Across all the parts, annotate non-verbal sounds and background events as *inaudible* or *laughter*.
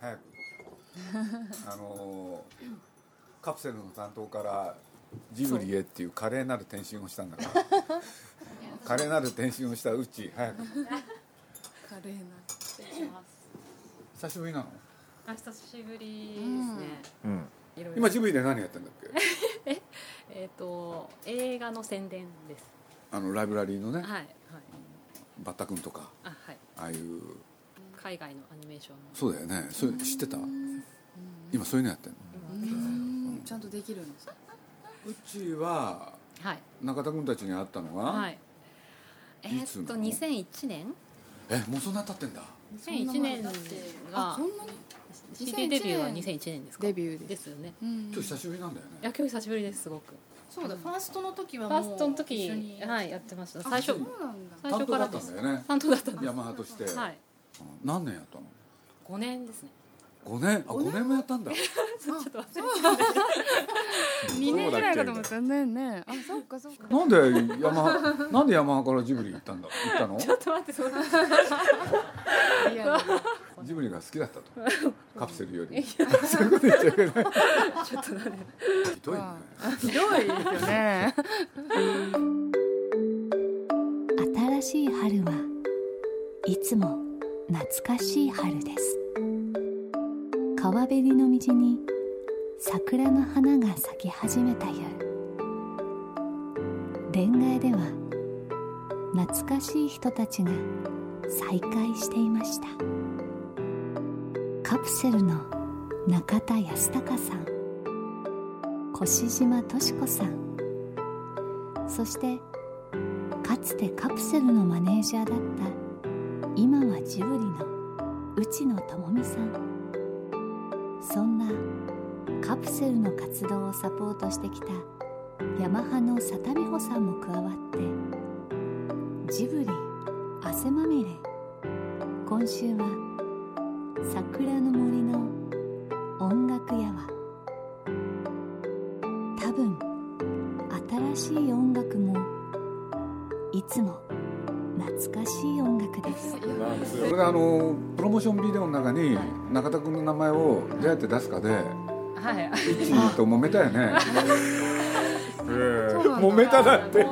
早く。*laughs* あのーカプセルの担当からジブリへっていう華麗なる転身をしたんだから。*laughs* 華麗なる転身をしたうち早く。華麗な失礼します。久しぶりなの？あ久しぶりですね、うん。今ジブリで何やってんだっけ？えっ、と映画の宣伝です。あのライブラリーのねはいはい。バッタ君とかあはい。ああいう。海外のアニメーションの。そうだよね。それ知ってた？今そういうのやってんの？うん。ちゃんとできるんですか？うちははい。中田君たちに会ったのは、はい。えーっといつの2001年えもうそんな経ってんだ。2001年あがそんなに？CD デビューは2001年ですか？デビューです。ですよね。うん。今日久しぶりなんだよね。いや今日久しぶりですすごく。そうだファーストの時はフもうァーストの時一緒にはいやってました。あ最初最担当だった初からですんだよね。担当だったんです。ヤマハとして、はい。うん。何年やったの？5年ですね。5年？あ5年？もやったんだ。*laughs* ちょっと忘れ2 *laughs* 年ぐらいかと思った。ねねあそっかそっか。なんでヤマハなんでヤマハからジブリ行ったんだ？行ったの？ちょっと待ってそれいやが好きだったと。*laughs* カプセルより。そういうこと言っちゃいけない。ちょっとなんでひどいね。ひどいですよね。新しい春はいつも懐かしい春です。川べりの道に桜の花が咲き始めた夜。恋愛では懐かしい人たちが再会していましたカプセルの中田康隆さん越島敏子さんそしてかつてカプセルのマネージャーだった今はジブリの内野智美さん。そんなカプセルの活動をサポートしてきたヤマハの佐田美穂さんも加わってジブリ汗まみれ。今週は桜の森の音楽屋は多分新しい音楽もいつも懐かしい音楽です。*laughs* これであのプロモーションビデオの中に中田君の名前をどうやって出すかではい。イチと揉めたよね。*laughs* そうなんだ。揉めただって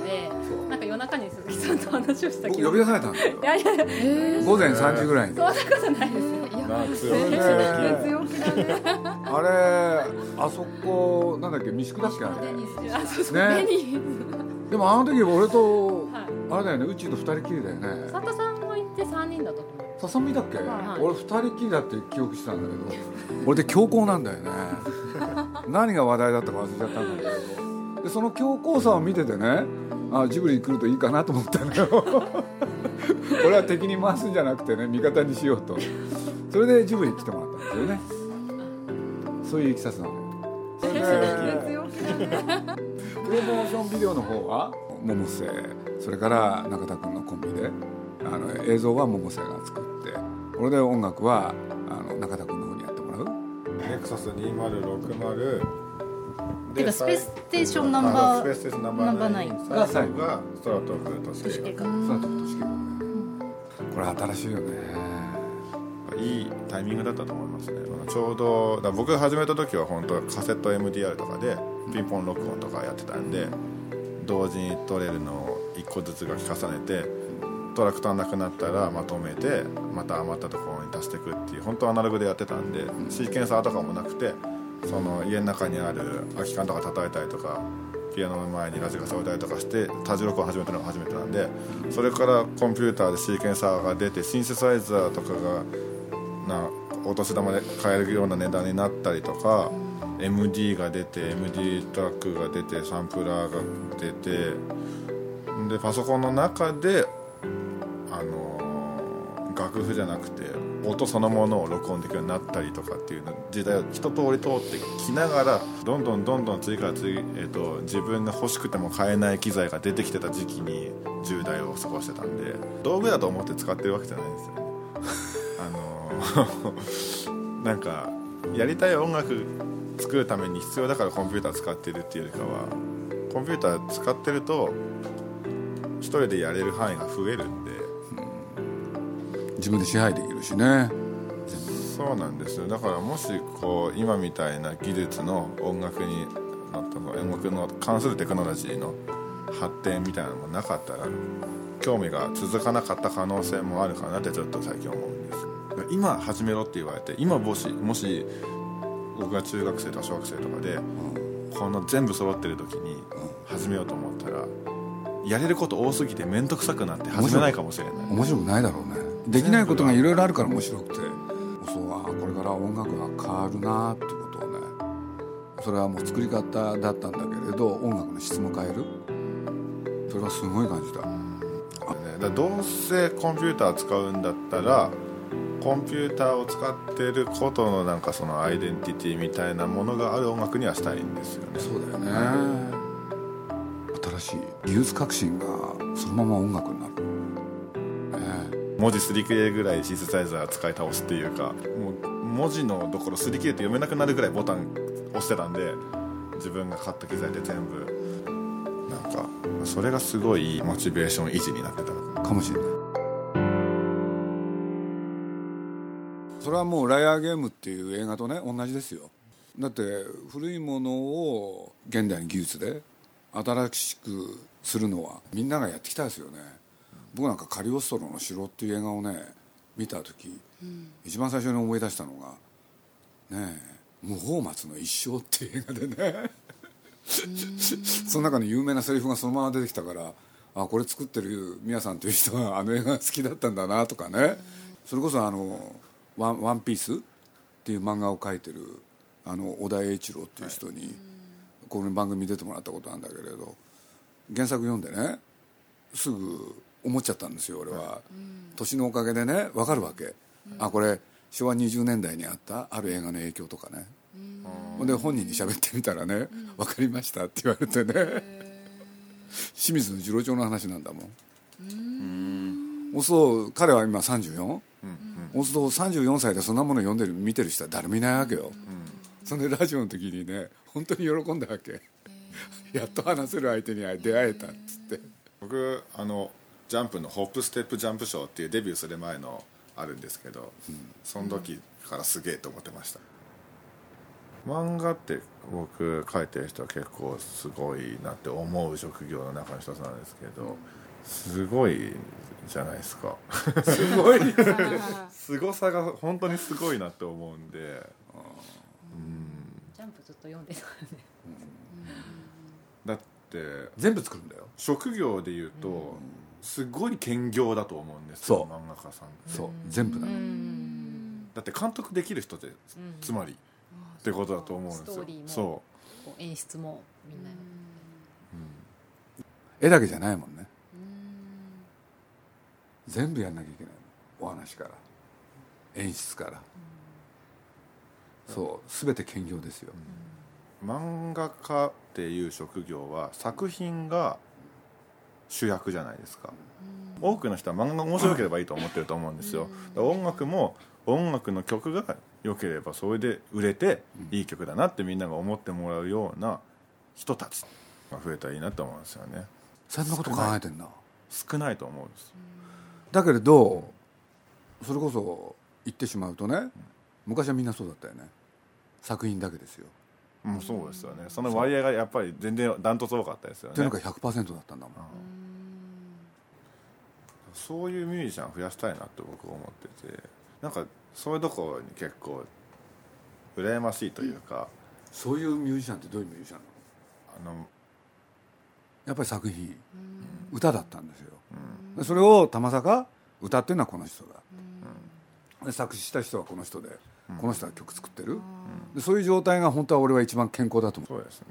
るかっていう。ことでなんか夜中に鈴木さんと話をした僕呼び出されたんですよ。いやいや。午前3時ぐらいに。そんなことないですよ。ね。あれあそこなんだっけ三宿だっけあれ。デニスあそうそうね。でもあの時俺とあれだよねうちと二人きりだよね。佐田さんも行って三人だと思う。ささみだっけ、はい。俺二人きりだって記憶してたんだけど俺で強行なんだよね。*laughs* 何が話題だったか忘れちゃったんだけどでその強硬さを見ててねあジブリに来るといいかなと思ったのよ。*laughs* 俺は敵に回すんじゃなくてね味方にしようと。それでジブリに来てもらったんですよね。そういういきさつなのよ。それで強気だねプロモーションビデオの方は百瀬それから中田君のコンビであの映像は百瀬が作ってこれで音楽はあの中田君の方にやってもらう。 NEXUS 2060てか Space Station No. Space Station No. 9。No. 9。最後が空飛ぶ都市計画都市計画そうだとしこれ新しいよね。いいタイミングだったと思いますね。ちょうどだ僕が始めた時は本当カセット MDR とかでピンポン録音とかやってたんで同時に撮れるのを1個ずつが重ねてトラクターなくなったらまとめてまた余ったところに足していくっていう本当アナログでやってたんでシーケンサーとかもなくてその家の中にある空き缶とか叩いたりとかピアノの前にラジカセ置いたりとかして多重録音始めたのが初めてなんでそれからコンピューターでシーケンサーが出てシンセサイザーとかがなお年玉で買えるような値段になったりとか、MD が出て MD トラックが出てサンプラーが出てでパソコンの中であの楽譜じゃなくて音そのものを録音できるようになったりとかっていう時代を一通り通ってきながらどんどんどんどん次から次へと自分が欲しくても買えない機材が出てきてた時期に10代を過ごしてたんで道具だと思って使ってるわけじゃないんですよね。あのなんかやりたい音楽作るために必要だからコンピューター使ってるっていうよりかはコンピューター使ってると一人でやれる範囲が増えるんで自分で支配できるしね。そうなんですよ。だからもしこう今みたいな技術の音楽になったの音楽の関するテクノロジーの発展みたいなのもなかったら興味が続かなかった可能性もあるかなってちょっと最近思うんです。今始めろって言われて今もしもし僕が中学生とか小学生とかで、この全部揃ってる時に始めようと思ったらやれること多すぎて面倒くさくなって始めないかもしれない。面白くないだろうねできないことがいろいろあるから面白くて。そうあこれから音楽が変わるなっていうことをね。それはもう作り方だったんだけれど音楽の質も変える。それはすごい感じた。ねだどうせコンピューター使うんだったらコンピューターを使ってることのなんかそのアイデンティティみたいなものがある音楽にはしたいんですよね。そうだよね。新しい技術革新がそのまま音楽になる、ね、文字擦り切れぐらいシンセサイザー使い倒すっていうかもう文字のところ擦り切れて読めなくなるぐらいボタン押してたんで自分が買った機材で全部なんかそれがすごいモチベーション維持になってたかもしれない。それはもう「ライアーゲーム」っていう映画とね同じですよ。だって古いものを現代の技術で新しくするのはみんながやってきたですよね。僕なんか「カリオストロの城」っていう映画をね見た時、一番最初に思い出したのがねえ「無法松の一生」っていう映画でね。その中の有名なセリフがそのまま出てきたからあこれ作ってる宮さんという人はあの映画が好きだったんだなとかね。それこそあのワン「ワンピースっていう漫画を描いてるあの小田栄一郎っていう人に、この番組に出てもらったことなんだけれど原作読んでねすぐ思っちゃったんですよ俺は、年のおかげでね分かるわけ、あこれ昭和20年代にあったある映画の影響とかね、ほん。で本人に喋ってみたらね「分かりました」って言われてね。清水の次郎長の話なんだもん。そうそう彼は今 34? そうすると34歳でそんなもの読んでる見てる人は誰もいないわけよ、そん。でラジオの時にね本当に喜んだわけ。やっと話せる相手に出会えたっつって。僕あのジャンプの「ホップステップジャンプショー」っていうデビューする前のあるんですけど、その時からすげえと思ってました。漫画って僕書いてる人は結構すごいなって思う職業の中の一つなんですけどすごいじゃないですか。すごい。*laughs* すごさが本当にすごいなって思うんでジャンプずっと読んでたんで。だって全部作るんだよ。職業でいうとすごい兼業だと思うんですそう。よ漫画家さんって。そう。全部だ、だって監督できる人ってつまりってことだと思うんですよ。ストーリーもそこう演出もみんな絵だけじゃないもんね。全部やんなきゃいけない。のお話から。演出から、そう。全て兼業ですよ、う漫画家っていう職業は作品が主役じゃないですか。多くの人は漫画が面白ければいいと思ってると思うんですよ。だから音楽も音楽の曲が良ければそれで売れていい曲だなってみんなが思ってもらうような人たちが増えたらいいなと思うんですよね。そんなこと考えてんな。少ないと思うんですだけれどそれこそ言ってしまうとね昔はみんなそうだったよね。作品だけですよもうそうですよね。その割合がやっぱり全然ダントツ多かったですよね。っていうのが100%だったんだもん。そういうミュージシャン増やしたいなって僕は思ってて。なんかそういうところに結構羨ましいというか、そういうミュージシャンってどういうミュージシャンなの？あのやっぱり作品歌だったんですよ。でそれをたまさか歌ってるのはこの人だ。で作詞した人はこの人でこの人は曲作ってる、でそういう状態が本当は俺は一番健康だと思う。そうですね。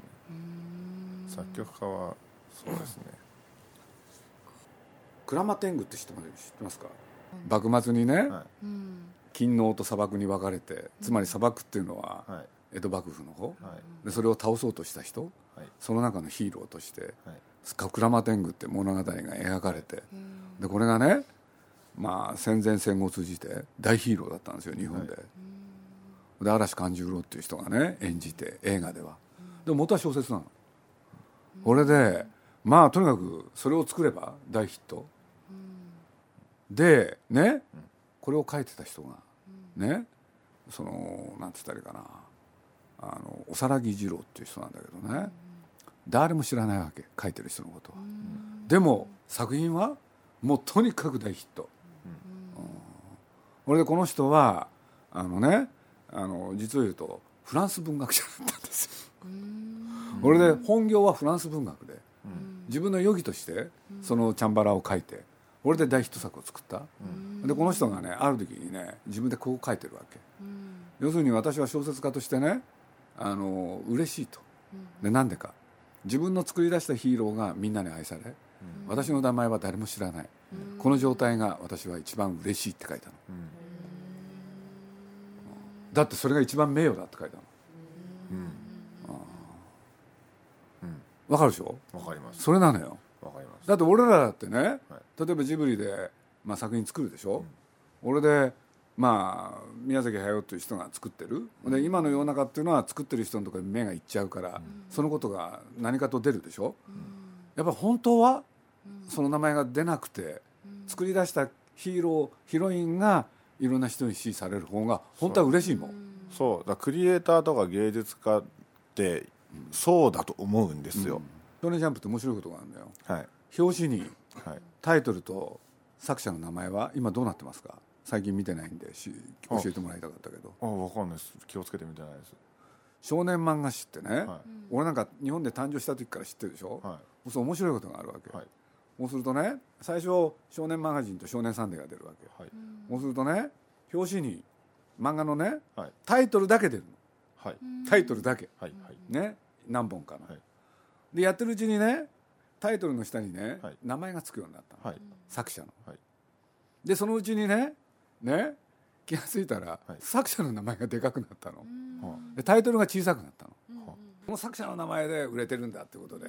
作曲家はそうですね。クラマテングって知ってます知ってますか幕末にね、は勤王と砂漠に分かれてつまり砂漠っていうのははい。江戸幕府の方。はい。でそれを倒そうとした人はい。その中のヒーローとしてはい。スカクラマテングって物語が描かれて。でこれがねまあ戦前戦後を通じて大ヒーローだったんですよ日本で、で嵐勘十郎っていう人がね演じて映画では。でも元は小説なの。これでまあとにかくそれを作れば大ヒット。でねこれを書いてた人がねそのなんつったらいいかな。あのおさらぎ二郎っていう人なんだけどね。誰も知らないわけ書いてる人のことは。でも作品はもうとにかく大ヒット。これでこの人はあのねあの実を言うとフランス文学者だったんですよ。これで本業はフランス文学で自分の余儀としてそのチャンバラを書いてこれで大ヒット作を作った。でこの人がねある時にね自分でこう書いてるわけ。要するに私は小説家としてねあの嬉しいと。でなんでか。自分の作り出したヒーローがみんなに愛され私の名前は誰も知らない。この状態が私は一番嬉しいって書いたのだってそれが一番名誉だって書いたのわかるでしょ？わかります。それなのよ。わかります。だって俺らだってね、例えばジブリで、まあ、作品作るでしょ、俺でまあ宮崎駿という人が作ってる。で今の世の中っていうのは作ってる人のところに目がいっちゃうから、そのことが何かと出るでしょ、やっぱ本当はその名前が出なくて、作り出したヒーローヒロインがいろんな人に支持される方が本当は嬉しいもん。そう。だクリエイターとか芸術家ってそうだと思うんですよ、「少年ジャンプ」って面白いことがあるんだよ。はい。表紙にはい。タイトルと作者の名前は今どうなってますか？最近見てないんでし教えてもらいたかったけど。あわかんないです。気をつけてみてないです。少年漫画誌ってね、は俺なんか日本で誕生した時から知ってるでしょ、はそう面白いことがあるわけ、はいそうするとね最初「少年マガジン」と「少年サンデー」が出るわけ、はい。そうするとね表紙に漫画のねはい。タイトルだけ出るの。はい。タイトルだけ。はい。はい。ね何本かの、はい。でやってるうちにねタイトルの下にね、はい。名前がつくようになったの、はい。作者の、はい。でそのうちにねね気が付いたら、はい。作者の名前がでかくなったの、はでタイトルが小さくなったの、はこの作者の名前で売れてるんだってことで、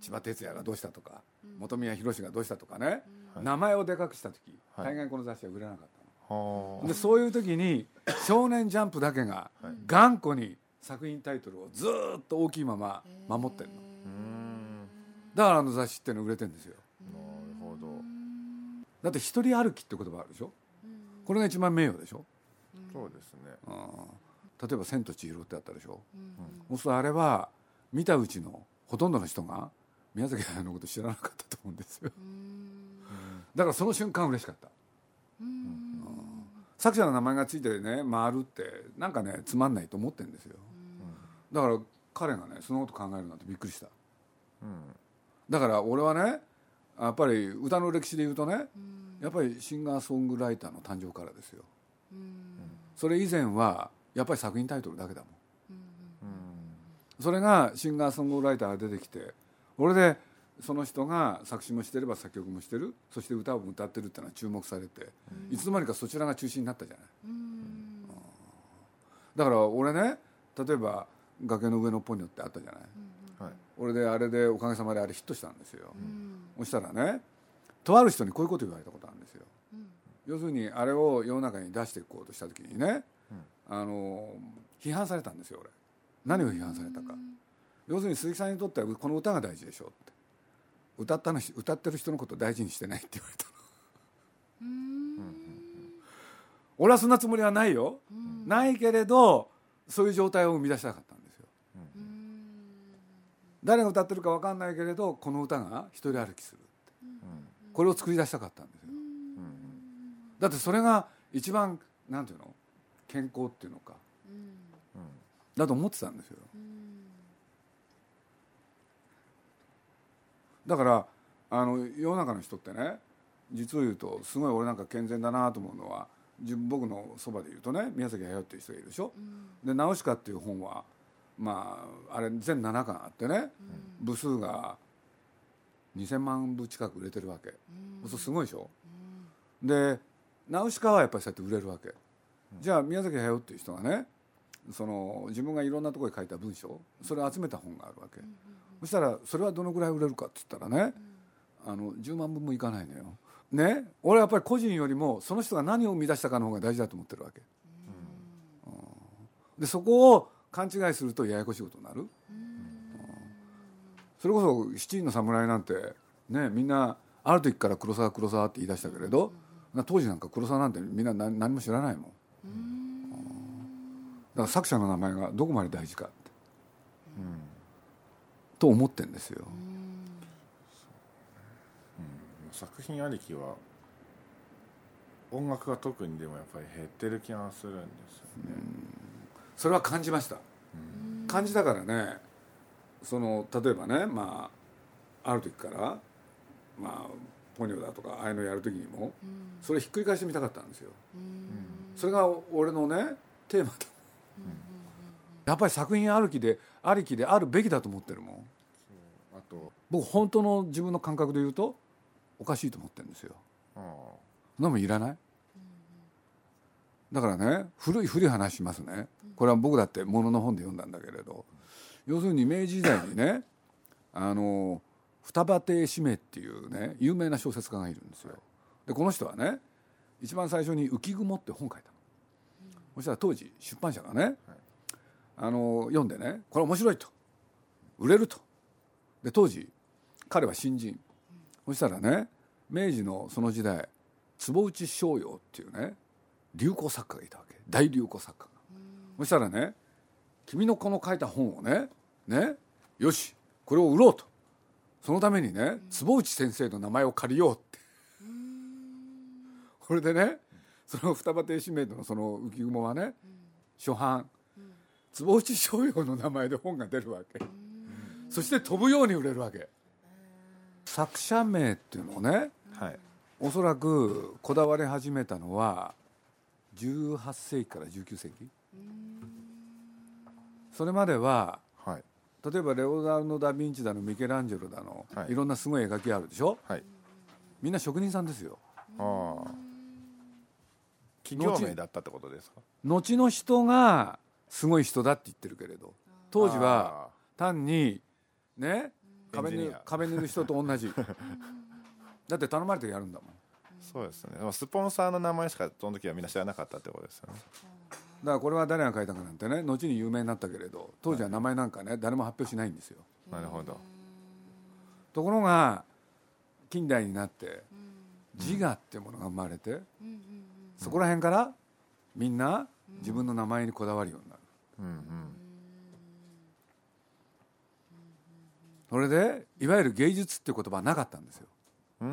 千葉哲也がどうしたとか、本宮宏がどうしたとかね、はい。名前をでかくした時、はい。大概この雑誌は売れなかったの、はでそういう時に「少年ジャンプ」だけがはい。頑固に作品タイトルをずーっと大きいまま守ってるの。だからあの雑誌っての売れてるんですよ。なるほど。だって一人歩きって言葉あるでしょ？これが一番名誉でしょ？そうですね。例えば「千と千尋」ってあったでしょ、そうするとあれは見たうちのほとんどの人が宮崎駿のこと知らなかったと思うんですよ。だからその瞬間嬉しかった。うん。作者の名前がついてね回るってなんかねつまんないと思ってるんですよ。だから彼がねそのこと考えるなんてびっくりした。うん。だから俺はねやっぱり歌の歴史で言うとねやっぱりシンガーソングライターの誕生からですよ。それ以前はやっぱり作品タイトルだけだもん。それがシンガーソングライターが出てきて俺でその人が作詞もしてれば作曲もしてる。そして歌を歌ってるっていうのは注目されて。いつの間にかそちらが中心になったじゃない。だから俺ね例えば「崖の上のポニョ」ってあったじゃない。はい。俺であれでおかげさまであれヒットしたんですよ、そしたらねとある人にこういうこと言われたことあるんですよ、要するにあれを世の中に出していこうとした時にね、あの批判されたんですよ俺。何を批判されたか、要するに鈴木さんにとってはこの歌が大事でしょって。歌ったの歌ってる人のことを大事にしてないって言われたの。俺はそんなつもりはないよ、ないけれどそういう状態を生み出したかったんですよ、誰が歌ってるか分かんないけれどこの歌が一人歩きするって、これを作り出したかったんですよ、だってそれが一番なんていうの健康っていうのか、だと思ってたんですよ、だからあの世の中の人ってね実を言うとすごい俺なんか健全だなと思うのは僕のそばで言うとね宮崎駿っていう人がいるでしょ、で「ナウシカ」っていう本はまああれ全7巻あってね、部数が2,000万部近く売れてるわけ、そうするとすごいでしょ、でナウシカはやっぱりそうやって売れるわけ、じゃあ宮崎駿っていう人がねその自分がいろんなところに書いた文章それを集めた本があるわけ、そしたらそれはどのぐらい売れるかって言ったらね、あの10万部もいかないのよ。ね、俺はやっぱり個人よりもその人が何を生み出したかの方が大事だと思ってるわけ、うん。でそこを勘違いするとややこしいことになる、うん。それこそ七人の侍なんてねみんなある時から黒沢黒沢って言い出したけれど、当時なんか黒沢なんてみんな何何も知らないもん、だから作者の名前がどこまで大事かって、と思ってんですよ、作品ありきは音楽が特にでもやっぱり減ってる気がするんですよね、それは感じました、感じたからね。その例えばねまあある時からまあポニョだとかああいうのやる時にも、それひっくり返してみたかったんですよ、それが俺のねテーマだ、やっぱり作品あるきでありきであるべきだと思ってるもん。あと僕本当の自分の感覚で言うとおかしいと思ってるんですよ。そんなもんいらない？だからね古い古い話しますね。これは僕だってものの本で読んだんだけれど。要するに明治時代にねあの双葉亭四明っていうね有名な小説家がいるんですよ。でこの人はね一番最初に「浮雲」って本書いたそしたら当時出版社がねあの読んでねこれ面白いと。売れると。で当時彼は新人。そしたらね明治のその時代坪内逍遥っていうね流行作家がいたわけ。大流行作家が。そしたらね君のこの書いた本をねねよしこれを売ろうと。そのためにね坪内先生の名前を借りようって。これでねその双葉亭四明のその浮雲はね初版。坪内逍遥の名前で本が出るわけ。そして飛ぶように売れるわけ。作者名っていうのをねはい。おそらくこだわり始めたのは18世紀から19世紀。それまでははい。例えばレオナルド・ダ・ヴィンチだのミケランジェロだの、はい。い、ろんなすごい描きあるでしょ？はい。みんな職人さんですよ。ああ企業名だったってことですか？後の人がすごい人だって言ってるけれど。当時は単にね壁にエンジニア。壁にいる人と同じ。*laughs* だって頼まれてやるんだもん。そうですね。スポンサーの名前しかその時はみんな知らなかったってことですよね。だからこれは誰が書いたかなんてね後に有名になったけれど当時は名前なんかね誰も発表しないんですよ。なるほど。ところが近代になって自我っていうものが生まれてそこら辺からみんな自分の名前にこだわるようになる。うんうんそれでいわゆる芸術っていう言葉はなかったんですよ。うんう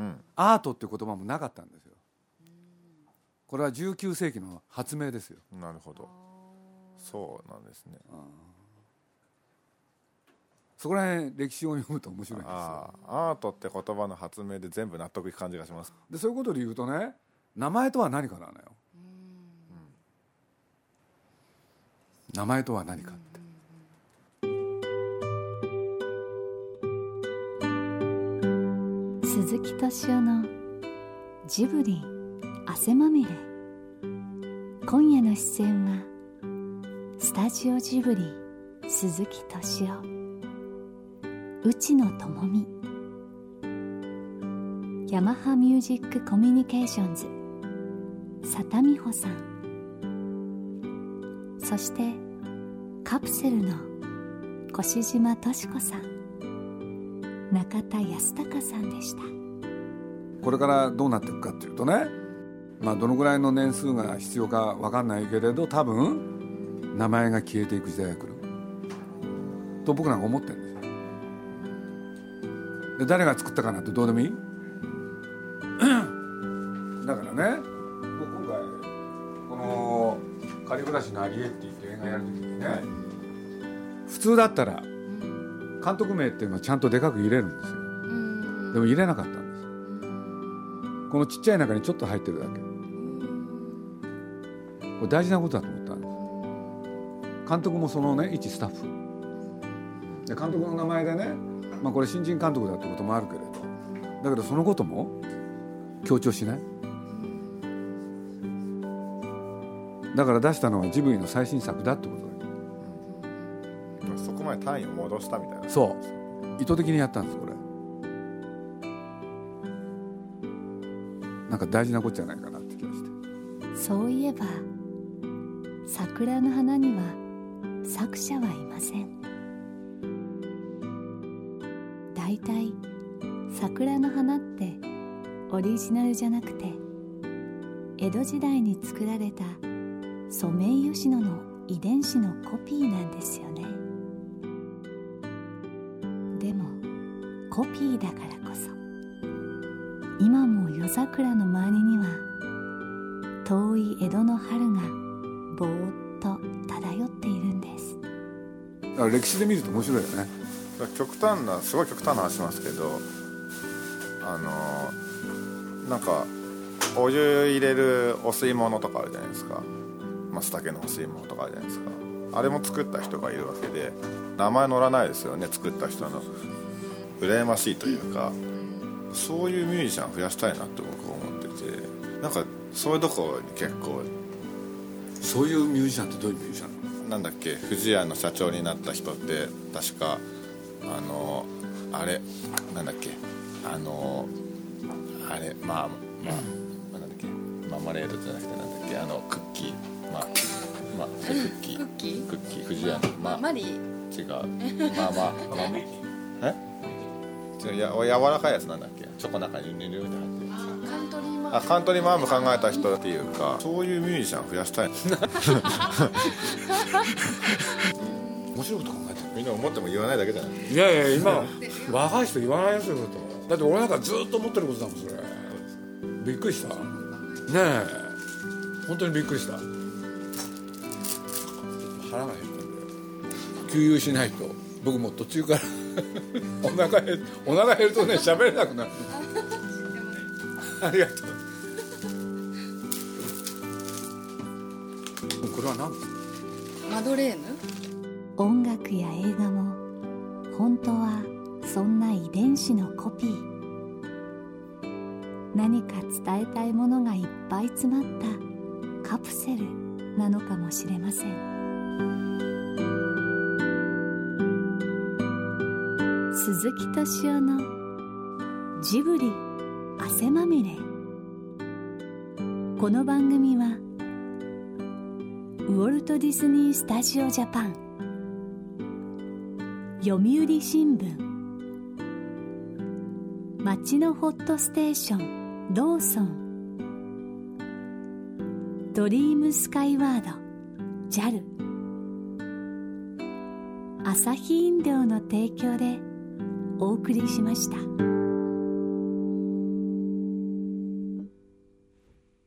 んアートっていう言葉もなかったんですよ。これは19世紀の発明ですよ。うんなるほど。そうなんですね。そこら辺歴史を読むと面白いんですよ。アートって言葉の発明で全部納得いく感じがします。でそういうことで言うとね名前とは何かなのよ。名前とは何かって。鈴木敏夫のジブリ汗まみれ。今夜の出演はスタジオジブリ鈴木敏夫。内野智美。ヤマハミュージックコミュニケーションズ。佐田美穂さん。そしてカプセルの越島敏子さん。中田康隆さんでした。これからどうなっていくかっていうとねまあどのぐらいの年数が必要か分かんないけれど多分名前が消えていく時代が来る。と僕なんか思ってるんですよ。で誰が作ったかなんてどうでもいい？仮暮らしのアリエ」って言って映画やる時にね、普通だったら監督名っていうのはちゃんとでかく入れるんですよ。でも入れなかったんですこのちっちゃい中にちょっと入ってるだけ。これ大事なことだと思ったんです。監督もそのね一スタッフ。で監督の名前でね、まあ、これ新人監督だってこともあるけれど。だけどそのことも強調しないだから出したのはジブリの最新作だってことだそこまで単位を戻したみたいな。そう。意図的にやったんですこれ。なんか大事なことじゃないかなって気がして。そういえば桜の花には作者はいません。だいたい桜の花ってオリジナルじゃなくて江戸時代に作られたソメイヨシノの遺伝子のコピーなんですよね。でもコピーだからこそ今も夜桜の周りには遠い江戸の春がぼーっと漂っているんです。だから歴史で見ると面白いよね。極端なすごい極端な話しますけどあのなんかお湯入れるお吸い物とかあるじゃないですか。松茸のお吸い物とかあるじゃないですか。あれも作った人がいるわけで名前載らないですよね作った人の。羨ましいというか。そういうミュージシャン増やしたいなって僕は思ってて。なんかそういうとこに結構。そういうミュージシャンってどういうミュージシャンなんだっけ富士屋の社長になった人って確かあのあれなんだっけあのあれまあまあなんだっけマーマレードじゃなくてなんだっけあのクッキーまあまあクッキー。クッキー？クッキー富士屋のまあマリー。違う。まあまあ。ま *laughs* あえ？違うや柔らかいやつなんだっけ？チョコの中にニュニュニュって入ってるカントリーマあカントリーマーム考えた人っていうかそういうミュージシャン増やしたい。*laughs* 面白いこと考えてみんな思っても言わないだけじゃない？るいやいや今若い人言わないですよこと。だって俺なんかずっと思ってることだもんそれ。びっくりした。ねえ。本当にびっくりした給油しないと。僕も途中から *laughs* お腹減るお腹減るとね喋れなくなる。ありがとう。これは何？マドレーヌ？音楽や映画も本当はそんな遺伝子のコピー。何か伝えたいものがいっぱい詰まったカプセルなのかもしれません鈴木敏夫のジブリ汗まみれ。この番組はウォルト・ディズニー・スタジオ・ジャパン読売新聞町のホットステーションローソンドリームスカイワード JAL 朝日飲料の提供でお送りしました。